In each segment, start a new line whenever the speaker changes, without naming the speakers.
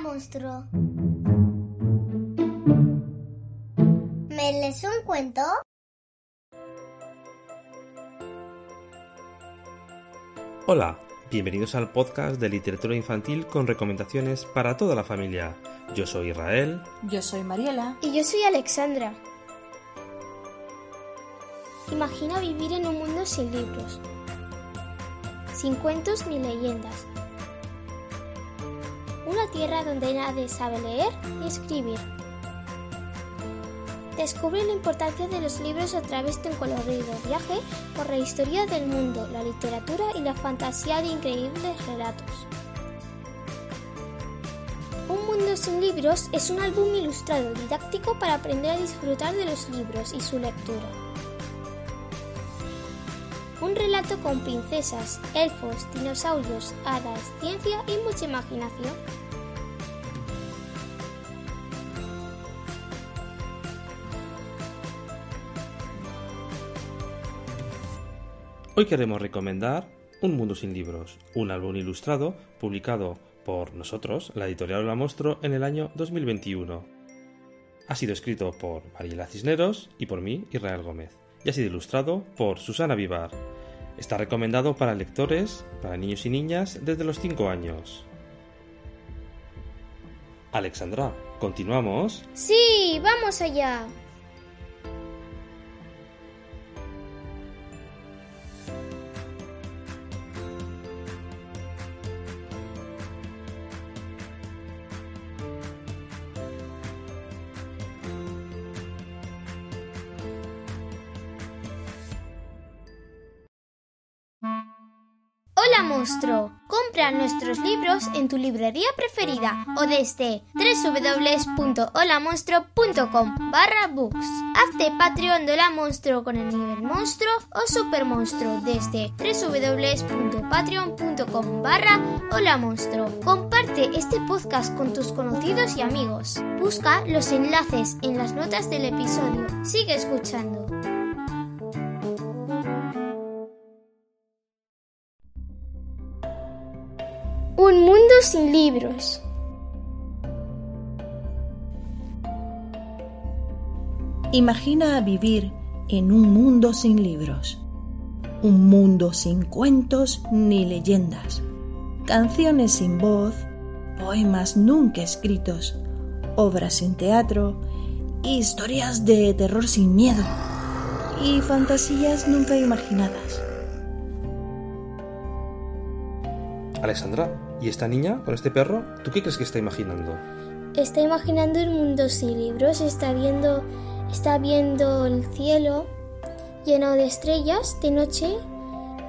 monstruo. ¿Me lees un cuento?
Hola, bienvenidos al podcast de literatura infantil con recomendaciones para toda la familia. Yo soy Israel.
Yo soy Mariela.
Y yo soy Alexandra. Imagina vivir en un mundo sin libros, sin cuentos ni leyendas. Tierra donde nadie sabe leer ni escribir. Descubre la importancia de los libros a través de un colorido viaje por la historia del mundo, la literatura y la fantasía de increíbles relatos. Un mundo sin libros es un álbum ilustrado didáctico para aprender a disfrutar de los libros y su lectura. Un relato con princesas, elfos, dinosaurios, hadas, ciencia y mucha imaginación.
Hoy queremos recomendar Un Mundo sin Libros, un álbum ilustrado publicado por nosotros, la editorial La Monstruo, en el año 2021. Ha sido escrito por Mariela Cisneros y por mí, Israel Gómez, y ha sido ilustrado por Susana Vivar. Está recomendado para lectores, para niños y niñas desde los 5 años. Alexandra, ¿continuamos?
Sí, vamos allá. Nuestros libros en tu librería preferida o desde www.holamonstruo.com barra books. Hazte Patreon de Hola Monstruo con el nivel monstruo o super monstruo desde www.patreon.com barra. Comparte este podcast con tus conocidos y amigos. Busca los enlaces en las notas del episodio. Sigue escuchando. Un mundo sin libros.
Imagina vivir en un mundo sin libros. Un mundo sin cuentos ni leyendas. Canciones sin voz, poemas nunca escritos, obras sin teatro, historias de terror sin miedo y fantasías nunca imaginadas.
Alexandra, ¿y esta niña con este perro? ¿Tú qué crees que está imaginando?
Está imaginando un mundo sin libros, está viendo, está viendo el cielo lleno de estrellas de noche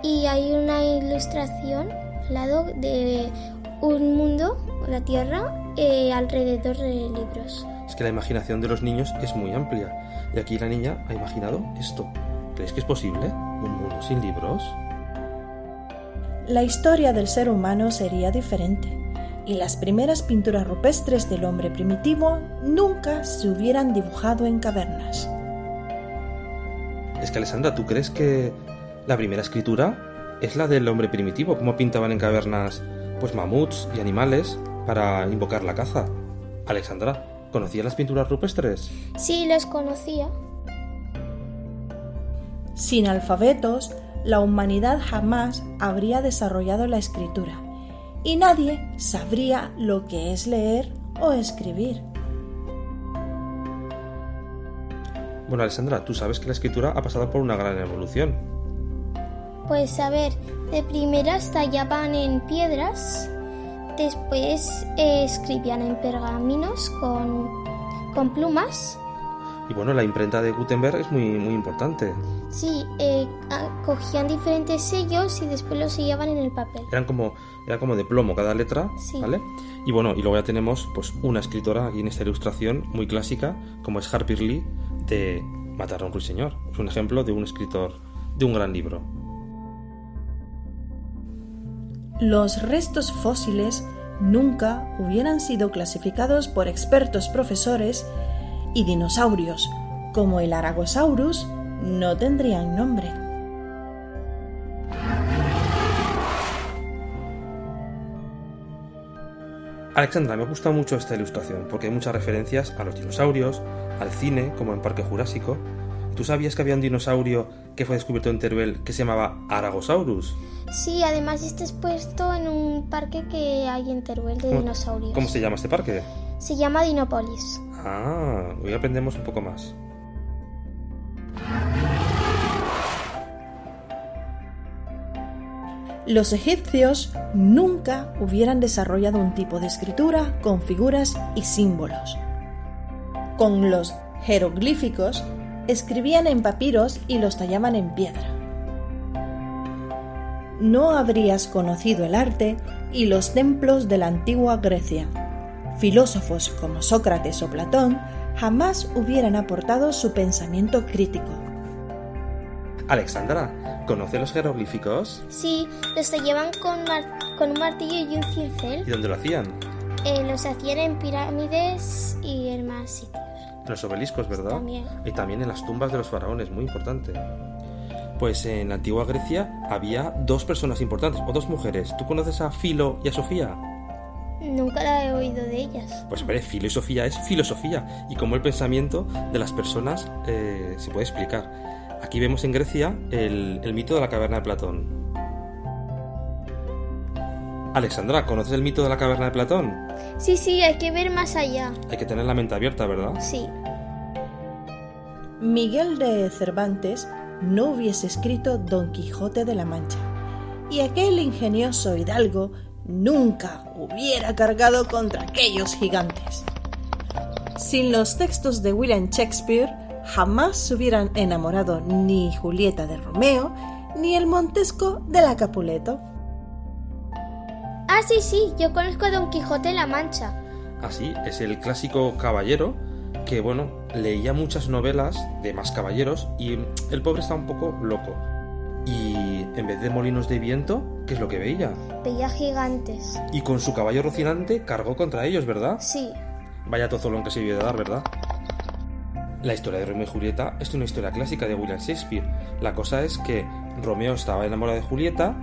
y hay una ilustración al lado de un mundo, la Tierra, eh, alrededor de libros.
Es que la imaginación de los niños es muy amplia y aquí la niña ha imaginado esto. ¿Crees que es posible? ¿Un mundo sin libros?
La historia del ser humano sería diferente y las primeras pinturas rupestres del hombre primitivo nunca se hubieran dibujado en cavernas.
Es que Alessandra, ¿tú crees que la primera escritura es la del hombre primitivo? ¿Cómo pintaban en cavernas pues mamuts y animales para invocar la caza? Alexandra, ¿conocías las pinturas rupestres?
Sí, las conocía.
Sin alfabetos, la humanidad jamás habría desarrollado la escritura y nadie sabría lo que es leer o escribir.
Bueno, Alessandra, tú sabes que la escritura ha pasado por una gran evolución.
Pues a ver, de primeras tallaban en piedras, después eh, escribían en pergaminos con, con plumas
y bueno, la imprenta de Gutenberg es muy, muy importante.
Sí, eh, cogían diferentes sellos y después los sellaban en el papel.
Eran como, era como de plomo cada letra, ¿vale? Y bueno, y luego ya tenemos pues una escritora aquí en esta ilustración muy clásica, como es Harper Lee, de Matar a un ruiseñor. Es un ejemplo de un escritor de un gran libro.
Los restos fósiles nunca hubieran sido clasificados por expertos profesores y dinosaurios, como el Aragosaurus, no tendrían nombre.
Alexandra, me gusta mucho esta ilustración porque hay muchas referencias a los dinosaurios, al cine, como en Parque Jurásico. ¿Tú sabías que había un dinosaurio que fue descubierto en Teruel que se llamaba Aragosaurus?
Sí, además este es puesto en un parque que hay en Teruel de
¿Cómo-
dinosaurios.
¿Cómo se llama este parque?
Se llama Dinopolis.
Ah, hoy aprendemos un poco más.
Los egipcios nunca hubieran desarrollado un tipo de escritura con figuras y símbolos. Con los jeroglíficos escribían en papiros y los tallaban en piedra. No habrías conocido el arte y los templos de la antigua Grecia. Filósofos como Sócrates o Platón jamás hubieran aportado su pensamiento crítico.
Alexandra, ¿conoce los jeroglíficos?
Sí, los con, mar- con un martillo y un cincel.
¿Y dónde lo hacían?
Eh, los hacían en pirámides y en más sitios.
En los obeliscos, ¿verdad?
También.
Y también en las tumbas de los faraones, muy importante. Pues en la antigua Grecia había dos personas importantes, o dos mujeres. ¿Tú conoces a Filo y a Sofía?
Nunca la he oído de ellas.
Pues hombre, Filo y Sofía es filosofía y cómo el pensamiento de las personas eh, se puede explicar. Aquí vemos en Grecia el, el mito de la caverna de Platón. Alexandra, ¿conoces el mito de la caverna de Platón?
Sí, sí, hay que ver más allá.
Hay que tener la mente abierta, ¿verdad?
Sí.
Miguel de Cervantes no hubiese escrito Don Quijote de la Mancha, y aquel ingenioso hidalgo nunca hubiera cargado contra aquellos gigantes. Sin los textos de William Shakespeare, jamás se hubieran enamorado ni Julieta de Romeo, ni el Montesco de la Capuleto.
Ah, sí, sí, yo conozco a Don Quijote en la Mancha.
Así, es el clásico caballero que, bueno, leía muchas novelas de más caballeros y el pobre estaba un poco loco. Y en vez de molinos de viento, ¿qué es lo que veía?
Veía gigantes.
Y con su caballo rocinante cargó contra ellos, ¿verdad?
Sí.
Vaya tozolón que se debió de dar, ¿verdad? La historia de Romeo y Julieta es una historia clásica de William Shakespeare. La cosa es que Romeo estaba enamorado de Julieta,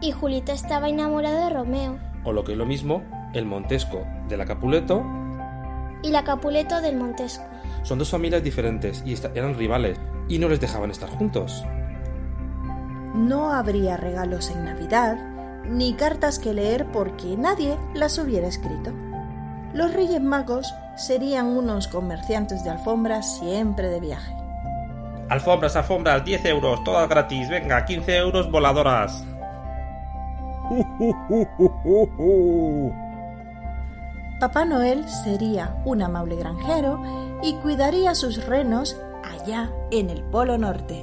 Y Julieta estaba enamorada de Romeo.
o lo que es lo mismo, el Montesco de la Capuleto
Y la Capuleto del Montesco.
son dos familias diferentes y eran rivales y no les dejaban estar juntos.
No habría regalos en Navidad, ni cartas que leer porque nadie las hubiera escrito. Los Reyes Magos serían unos comerciantes de alfombras siempre de viaje.
Alfombras, alfombras, 10 euros, todas gratis, venga, 15 euros voladoras.
Papá Noel sería un amable granjero y cuidaría sus renos allá en el Polo Norte.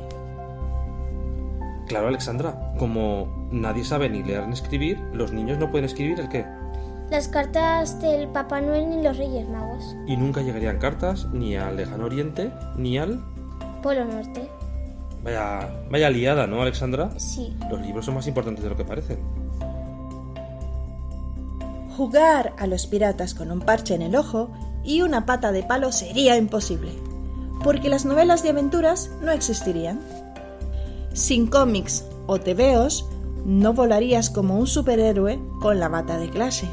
Claro, Alexandra, como nadie sabe ni leer ni escribir, los niños no pueden escribir el qué.
Las cartas del Papá Noel ni los Reyes Magos.
Y nunca llegarían cartas ni al lejano oriente ni al...
Polo Norte.
Vaya, vaya liada, ¿no, Alexandra?
Sí.
Los libros son más importantes de lo que parecen.
Jugar a los piratas con un parche en el ojo y una pata de palo sería imposible, porque las novelas de aventuras no existirían. Sin cómics o tebeos, no volarías como un superhéroe con la bata de clase.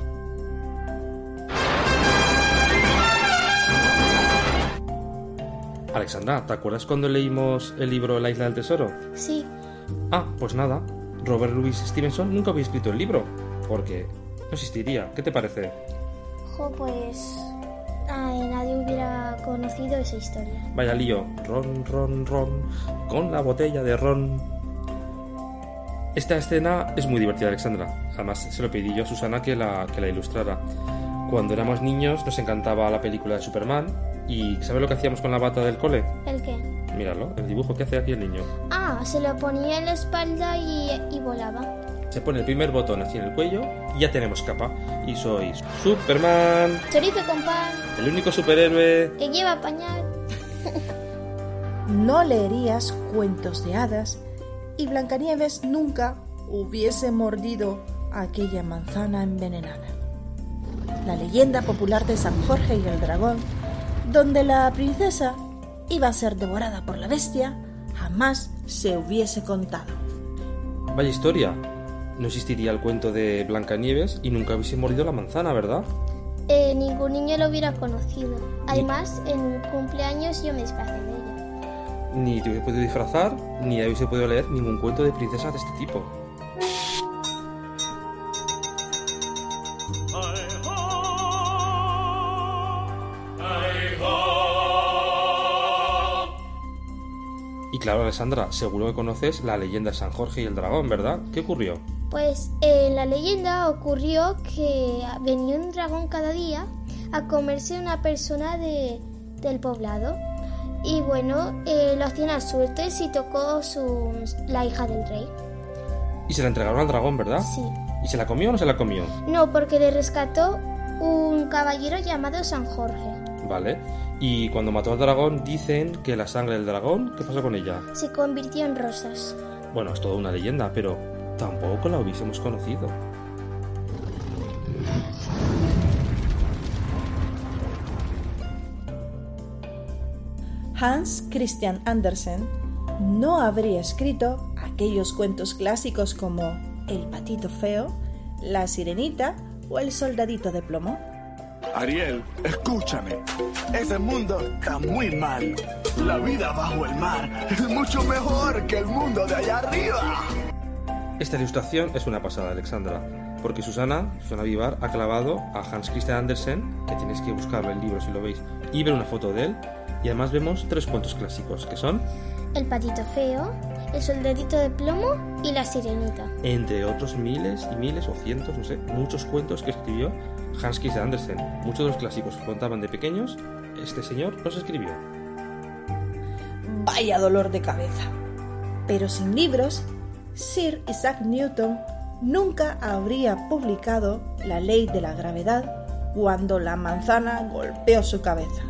Alexandra, ¿te acuerdas cuando leímos el libro La isla del tesoro?
Sí.
Ah, pues nada, Robert Louis Stevenson nunca había escrito el libro, porque existiría. ¿Qué te parece?
Jo, pues. ay, nadie hubiera conocido esa historia.
Vaya lío, ron, ron, ron, con la botella de ron. Esta escena es muy divertida, Alexandra. Además, se lo pedí yo a Susana que la, que la ilustrara. Cuando éramos niños nos encantaba la película de Superman y ¿sabes lo que hacíamos con la bata del cole?
¿El qué?
Míralo, el dibujo que hace aquí el niño.
Ah, se lo ponía en la espalda y, y volaba.
Se pone el primer botón así en el cuello y ya tenemos capa. Y sois Superman,
Chorizo con pan,
el único superhéroe.
que lleva pañal.
No leerías cuentos de hadas y Blancanieves nunca hubiese mordido aquella manzana envenenada. La leyenda popular de San Jorge y el dragón, donde la princesa iba a ser devorada por la bestia, jamás se hubiese contado.
Vaya historia. No existiría el cuento de Blancanieves y nunca hubiese mordido la manzana, ¿verdad?
Eh, ningún niño lo hubiera conocido. Además, en cumpleaños yo me disfrazé de ella.
Ni te hubiese podido disfrazar, ni hubiese podido leer ningún cuento de princesas de este tipo. Y claro, Alessandra, seguro que conoces la leyenda de San Jorge y el dragón, ¿verdad? ¿Qué ocurrió?
Pues en la leyenda ocurrió que venía un dragón cada día a comerse una persona de, del poblado. Y bueno, eh, lo hacían a suertes y tocó su, la hija del rey.
Y se la entregaron al dragón, ¿verdad?
Sí.
¿Y se la comió o no se la comió?
No, porque le rescató un caballero llamado San Jorge.
Vale. Y cuando mató al dragón, dicen que la sangre del dragón, ¿qué pasó con ella?
Se convirtió en rosas.
Bueno, es toda una leyenda, pero tampoco la hubiésemos conocido.
Hans Christian Andersen no habría escrito aquellos cuentos clásicos como El patito feo, La sirenita o El soldadito de plomo.
Ariel, escúchame. Ese mundo está muy mal. La vida bajo el mar es mucho mejor que el mundo de allá arriba.
Esta ilustración es una pasada, Alexandra, porque Susana, Susana Vivar, ha clavado a Hans Christian Andersen, que tenéis que buscarlo en el libro si lo veis, y ver una foto de él, y además vemos tres cuentos clásicos, que son,
El patito feo, El soldadito de plomo y La sirenita.
entre otros miles y miles o cientos, no sé, muchos cuentos que escribió Hans Christian Andersen. Muchos de los clásicos que contaban de pequeños, este señor los escribió.
Vaya dolor de cabeza. Pero sin libros, Sir Isaac Newton nunca habría publicado La ley de la gravedad cuando la manzana golpeó su cabeza.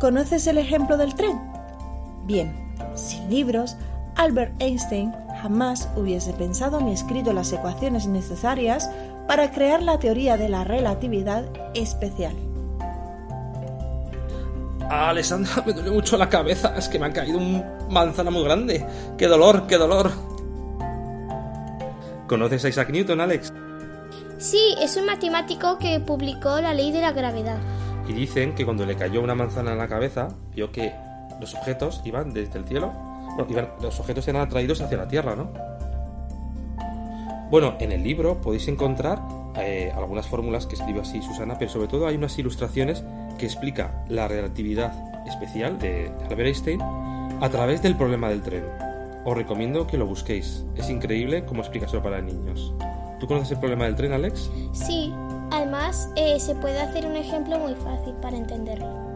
¿Conoces el ejemplo del tren? Bien, sin libros, Albert Einstein jamás hubiese pensado ni escrito las ecuaciones necesarias para crear la teoría de la relatividad especial.
Ah, Alessandra, me duele mucho la cabeza, es que me ha caído un manzana muy grande. ¡Qué dolor, qué dolor! ¿Conoces a Isaac Newton, Alex?
Sí, es un matemático que publicó la ley de la gravedad.
Y dicen que cuando le cayó una manzana en la cabeza, vio que los objetos iban desde el cielo. Bueno, iban- los objetos eran atraídos hacia la Tierra, ¿no? Bueno, en el libro podéis encontrar eh, algunas fórmulas que escribe así Susana, pero sobre todo hay unas ilustraciones que explica la relatividad especial de Albert Einstein a través del problema del tren. Os recomiendo que lo busquéis. Es increíble cómo explica eso para niños. ¿Tú conoces el problema del tren, Alex?
Sí, además eh, se puede hacer un ejemplo muy fácil para entenderlo.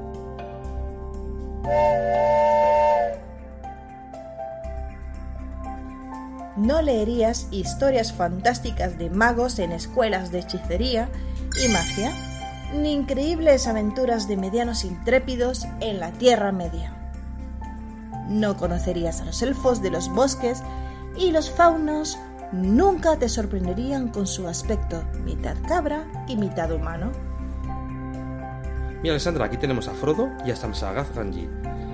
No leerías historias fantásticas de magos en escuelas de hechicería y magia, ni increíbles aventuras de medianos intrépidos en la Tierra Media. No conocerías a los elfos de los bosques y los faunos nunca te sorprenderían con su aspecto mitad cabra y mitad humano.
Mira, Alessandra, aquí tenemos a Frodo y a Samsagath Ranji.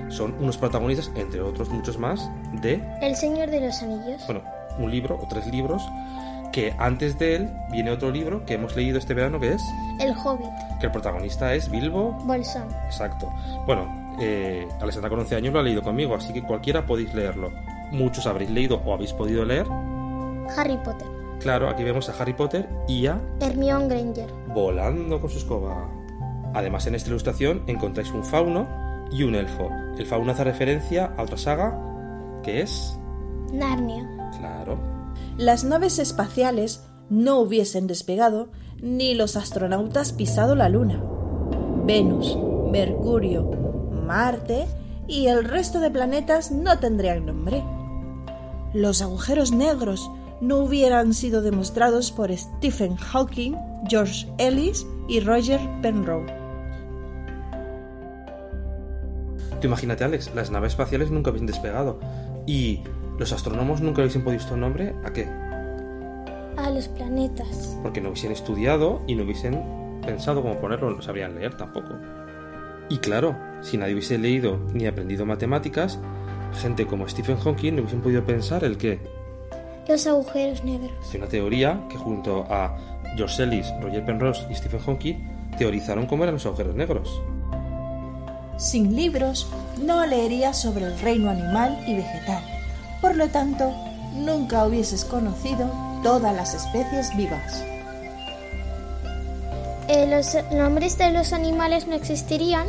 Son unos protagonistas, entre otros muchos más, de,
El Señor de los Anillos.
bueno, un libro o tres libros, que antes de él viene otro libro que hemos leído este verano que es,
El Hobbit.
que el protagonista es Bilbo,
Bolsón.
exacto. Bueno, eh, Alessandra con 11 años lo ha leído conmigo, así que cualquiera podéis leerlo. Muchos habréis leído o habéis podido leer.
Harry Potter.
Claro, aquí vemos a Harry Potter y a
Hermione Granger.
volando con su escoba. Además, en esta ilustración encontráis un fauno y un elfo. El fauno hace referencia a otra saga que es.
Narnia.
Claro.
Las naves espaciales no hubiesen despegado ni los astronautas pisado la Luna. Venus, Mercurio, Marte y el resto de planetas no tendrían nombre. Los agujeros negros no hubieran sido demostrados por Stephen Hawking, George Ellis y Roger Penrose.
Tú imagínate, Alex, las naves espaciales nunca hubiesen despegado. Y los astrónomos nunca hubiesen puesto nombre a qué?
A los planetas.
Porque no hubiesen estudiado y no hubiesen pensado cómo ponerlo, no sabrían leer tampoco. Y claro, si nadie hubiese leído ni aprendido matemáticas, gente como Stephen Hawking no hubiesen podido pensar el qué.
Los agujeros negros.
Es una teoría que junto a George Ellis, Roger Penrose y Stephen Hawking teorizaron cómo eran los agujeros negros.
Sin libros no leerías sobre el reino animal y vegetal. Por lo tanto, nunca hubieses conocido todas las especies vivas.
Eh, los nombres de los animales no existirían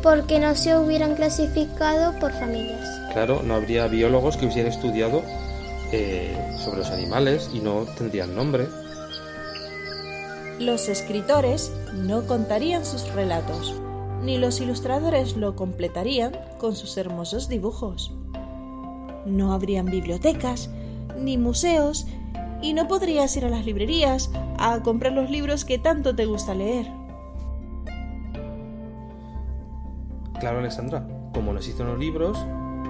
porque no se hubieran clasificado por familias.
Claro, no habría biólogos que hubieran estudiado eh, sobre los animales y no tendrían nombre.
Los escritores no contarían sus relatos, ni los ilustradores lo completarían con sus hermosos dibujos. No habrían bibliotecas, ni museos, y no podrías ir a las librerías a comprar los libros que tanto te gusta leer.
Claro, Alexandra, como no existen los libros,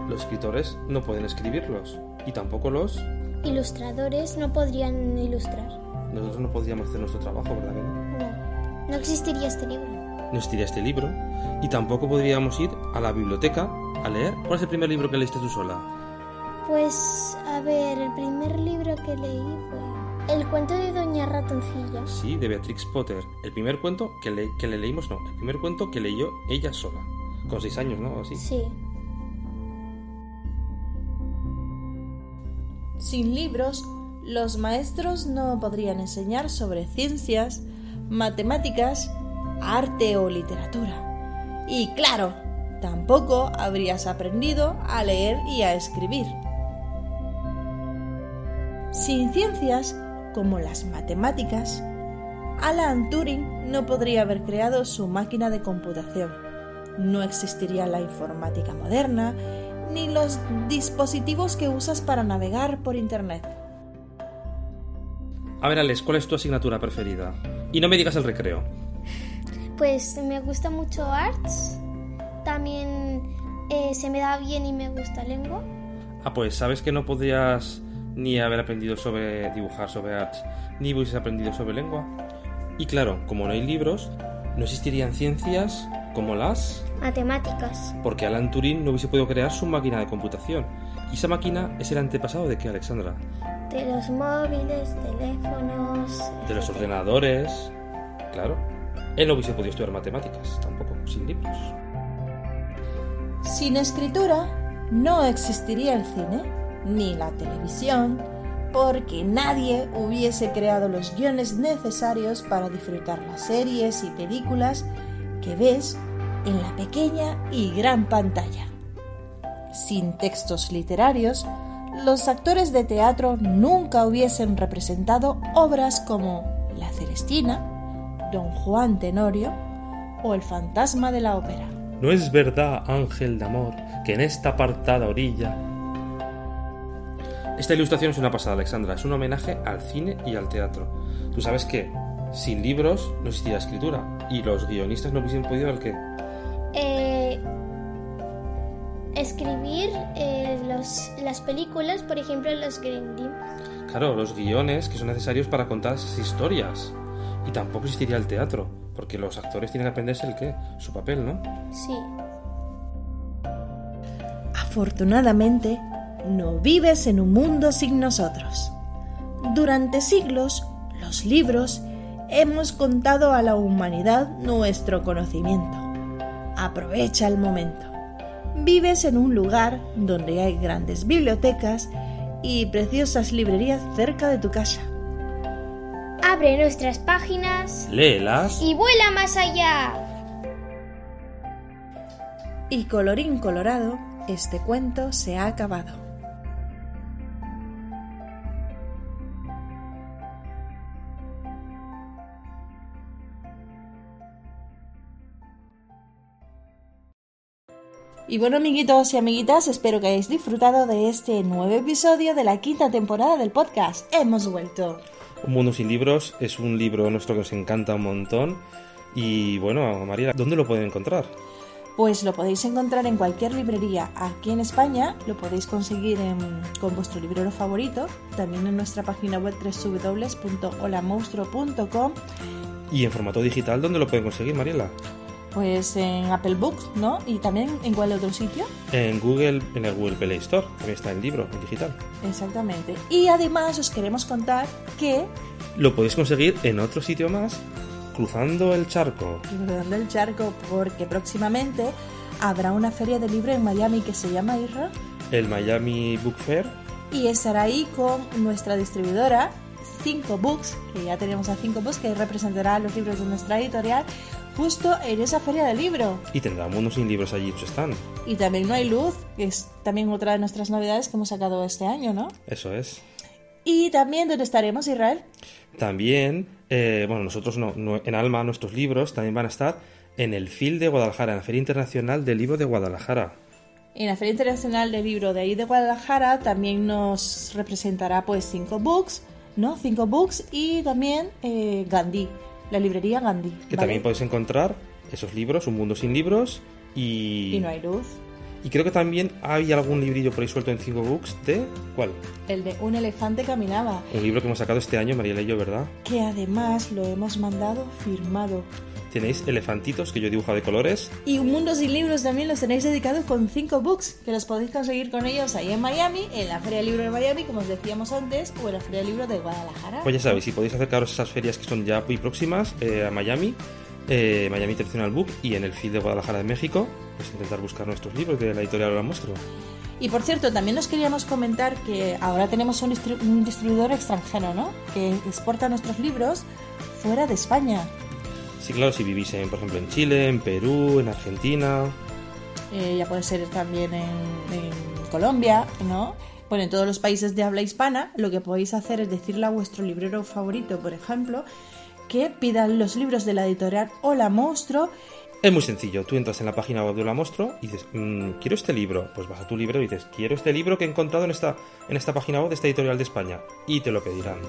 los escritores no pueden escribirlos y tampoco los...
Ilustradores no podrían ilustrar.
Nosotros no podríamos hacer nuestro trabajo, ¿verdad? que no?
No, no existiría este libro.
No existiría este libro y tampoco podríamos ir a la biblioteca a leer. ¿Cuál es el primer libro que leíste tú sola?
Pues, a ver, el primer libro que leí fue El cuento de Doña Ratoncilla.
Sí, de Beatrix Potter. El primer cuento que le, que le leímos, no. El primer cuento que leyó ella sola. Con seis años, ¿no? Así.
Sí.
Sin libros, los maestros no podrían enseñar sobre ciencias, matemáticas, arte o literatura. Y claro, tampoco habrías aprendido a leer y a escribir. Sin ciencias, como las matemáticas, Alan Turing no podría haber creado su máquina de computación. No existiría la informática moderna, ni los dispositivos que usas para navegar por Internet.
A ver, Alex, ¿cuál es tu asignatura preferida? Y no me digas el recreo.
Pues me gusta mucho arts. También eh, se me da bien y me gusta lengua.
Ah, pues sabes que no podrías ni haber aprendido sobre dibujar sobre arts, ni hubieses aprendido sobre lengua. Y claro, como no hay libros, no existirían ciencias como las...
Matemáticas.
Porque Alan Turing no hubiese podido crear su máquina de computación. Y esa máquina es el antepasado de qué, Alexandra?
De los móviles, teléfonos.
De los ordenadores. Claro. Él no hubiese podido estudiar matemáticas, tampoco, sin libros.
Sin escritura no existiría el cine ni la televisión, porque nadie hubiese creado los guiones necesarios para disfrutar las series y películas que ves en la pequeña y gran pantalla. Sin textos literarios, los actores de teatro nunca hubiesen representado obras como La Celestina, Don Juan Tenorio o El fantasma de la ópera.
No es verdad, ángel de amor, que en esta apartada orilla... Esta ilustración es una pasada, Alexandra. Es un homenaje al cine y al teatro. Tú sabes que sin libros no existiría escritura y los guionistas no hubiesen podido el qué.
Eh, escribir eh, los- las películas, por ejemplo, los Grinding.
Claro, los guiones que son necesarios para contar esas historias. Y tampoco existiría el teatro, porque los actores tienen que aprenderse el qué, su papel, ¿no?
Sí.
Afortunadamente, no vives en un mundo sin nosotros. Durante siglos, los libros hemos contado a la humanidad nuestro conocimiento. Aprovecha el momento. Vives en un lugar donde hay grandes bibliotecas y preciosas librerías cerca de tu casa.
Abre nuestras páginas
Léelas.
y vuela más allá.
Y colorín colorado, este cuento se ha acabado. Y bueno, amiguitos y amiguitas, espero que hayáis disfrutado de este nuevo episodio de la quinta temporada del podcast. Hemos vuelto.
Un mundo sin libros es un libro nuestro que nos encanta un montón. Y bueno, María, ¿dónde lo pueden encontrar?
Pues lo podéis encontrar en cualquier librería aquí en España, lo podéis conseguir en- con vuestro librero favorito, también en nuestra página web www.holamonstruo.com
Y en formato digital, ¿dónde lo pueden conseguir, Mariela?
Pues en Apple Books, ¿no? Y también en cuál otro sitio.
En Google, en el Google Play Store, también está el libro en digital.
Exactamente. Y además os queremos contar que
Lo podéis conseguir en otro sitio más, cruzando el charco.
cruzando el charco, porque próximamente habrá una feria de libro en Miami que se llama IRA
El Miami Book Fair.
y estará ahí con nuestra distribuidora 5 Books, que ya tenemos a 5 Books, que representará los libros de nuestra editorial justo en esa feria de libro.
Y tendrá mundos sin libros allí en su stand.
Y también No hay luz, que es también otra de nuestras novedades que hemos sacado este año, ¿no?
Eso es.
Y también, ¿dónde estaremos, Israel?
También, eh, bueno, nosotros no, no- en Alma, nuestros libros también van a estar en el FIL de Guadalajara, en la Feria Internacional del Libro de Guadalajara.
En la Feria Internacional del Libro de ahí de Guadalajara también nos representará pues 5 Books, ¿no? 5 Books y también eh, Gandhi, la librería Gandhi.
Que
¿vale?
también podéis encontrar esos libros, Un Mundo Sin Libros y...
Y no hay luz.
y creo que también hay algún librillo por ahí suelto en 5 books de... ¿Cuál?
El de Un elefante caminaba,
Un libro que hemos sacado este año, Mariela y yo, ¿verdad?
que además lo hemos mandado firmado.
Tenéis elefantitos que yo he dibujado de colores.
Y Un Mundo Sin Libros también los tenéis dedicados con 5 books, que los podéis conseguir con ellos ahí en Miami, en la Feria del Libro de Miami, como os decíamos antes, o en la Feria del Libro de Guadalajara.
Pues ya sabéis, si podéis acercaros a esas ferias que son ya muy próximas eh, a Miami, eh, Miami International Book y en el FIL de Guadalajara de México, pues intentar buscar nuestros libros de la editorial La Monstruo.
Y por cierto, también nos queríamos comentar que ahora tenemos un, distri- un distribuidor extranjero, ¿no? Que exporta nuestros libros fuera de España.
Sí, claro, si vivís, en, por ejemplo, en Chile, en Perú, en Argentina,
Eh, ya puede ser también en, en Colombia, ¿no? Bueno, en todos los países de habla hispana, lo que podéis hacer es decirle a vuestro librero favorito, por ejemplo, que pidan los libros de la editorial Hola Monstruo.
Es muy sencillo, tú entras en la página web de la Monstruo y dices, "Mm, quiero este libro, pues vas a tu libro y dices, quiero este libro que he encontrado en esta, en esta página web de esta editorial de España y te lo pedirán.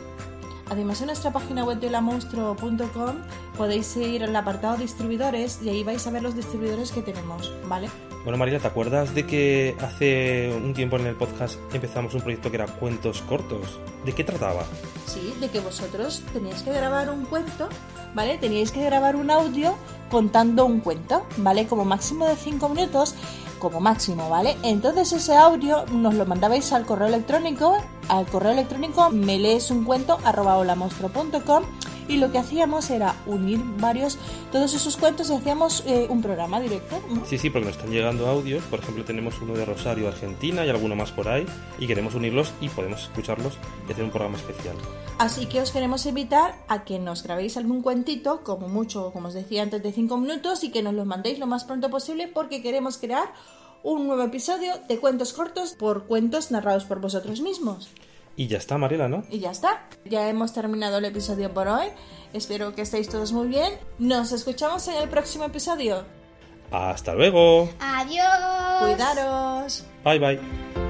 Además, en nuestra página web de holamonstruo.com podéis ir al apartado distribuidores y ahí vais a ver los distribuidores que tenemos, ¿vale?
Bueno, Mariela, ¿te acuerdas de que hace un tiempo en el podcast empezamos un proyecto que era cuentos cortos? ¿De qué trataba?
Sí, de que vosotros teníais que grabar un cuento, ¿vale? Teníais que grabar un audio contando un cuento, ¿vale? Como máximo de 5 minutos, como máximo, ¿vale? Entonces ese audio nos lo mandabais al correo electrónico, al correo electrónico me lees un cuento arroba holamonstruo.com y lo que hacíamos era unir varios, todos esos cuentos y hacíamos eh, un programa directo. ¿no?
Sí, sí, porque nos están llegando audios. Por ejemplo, tenemos uno de Rosario, Argentina, y alguno más por ahí. Y queremos unirlos y podemos escucharlos y hacer un programa especial.
Así que os queremos invitar a que nos grabéis algún cuentito, como mucho, como os decía antes, de 5 minutos y que nos los mandéis lo más pronto posible porque queremos crear un nuevo episodio de cuentos cortos por cuentos narrados por vosotros mismos.
Y ya está, Mariela, ¿no?
Y ya está, ya hemos terminado el episodio por hoy. Espero que estéis todos muy bien. Nos escuchamos en el próximo episodio.
Hasta luego.
Adiós.
Cuidaros.
Bye bye.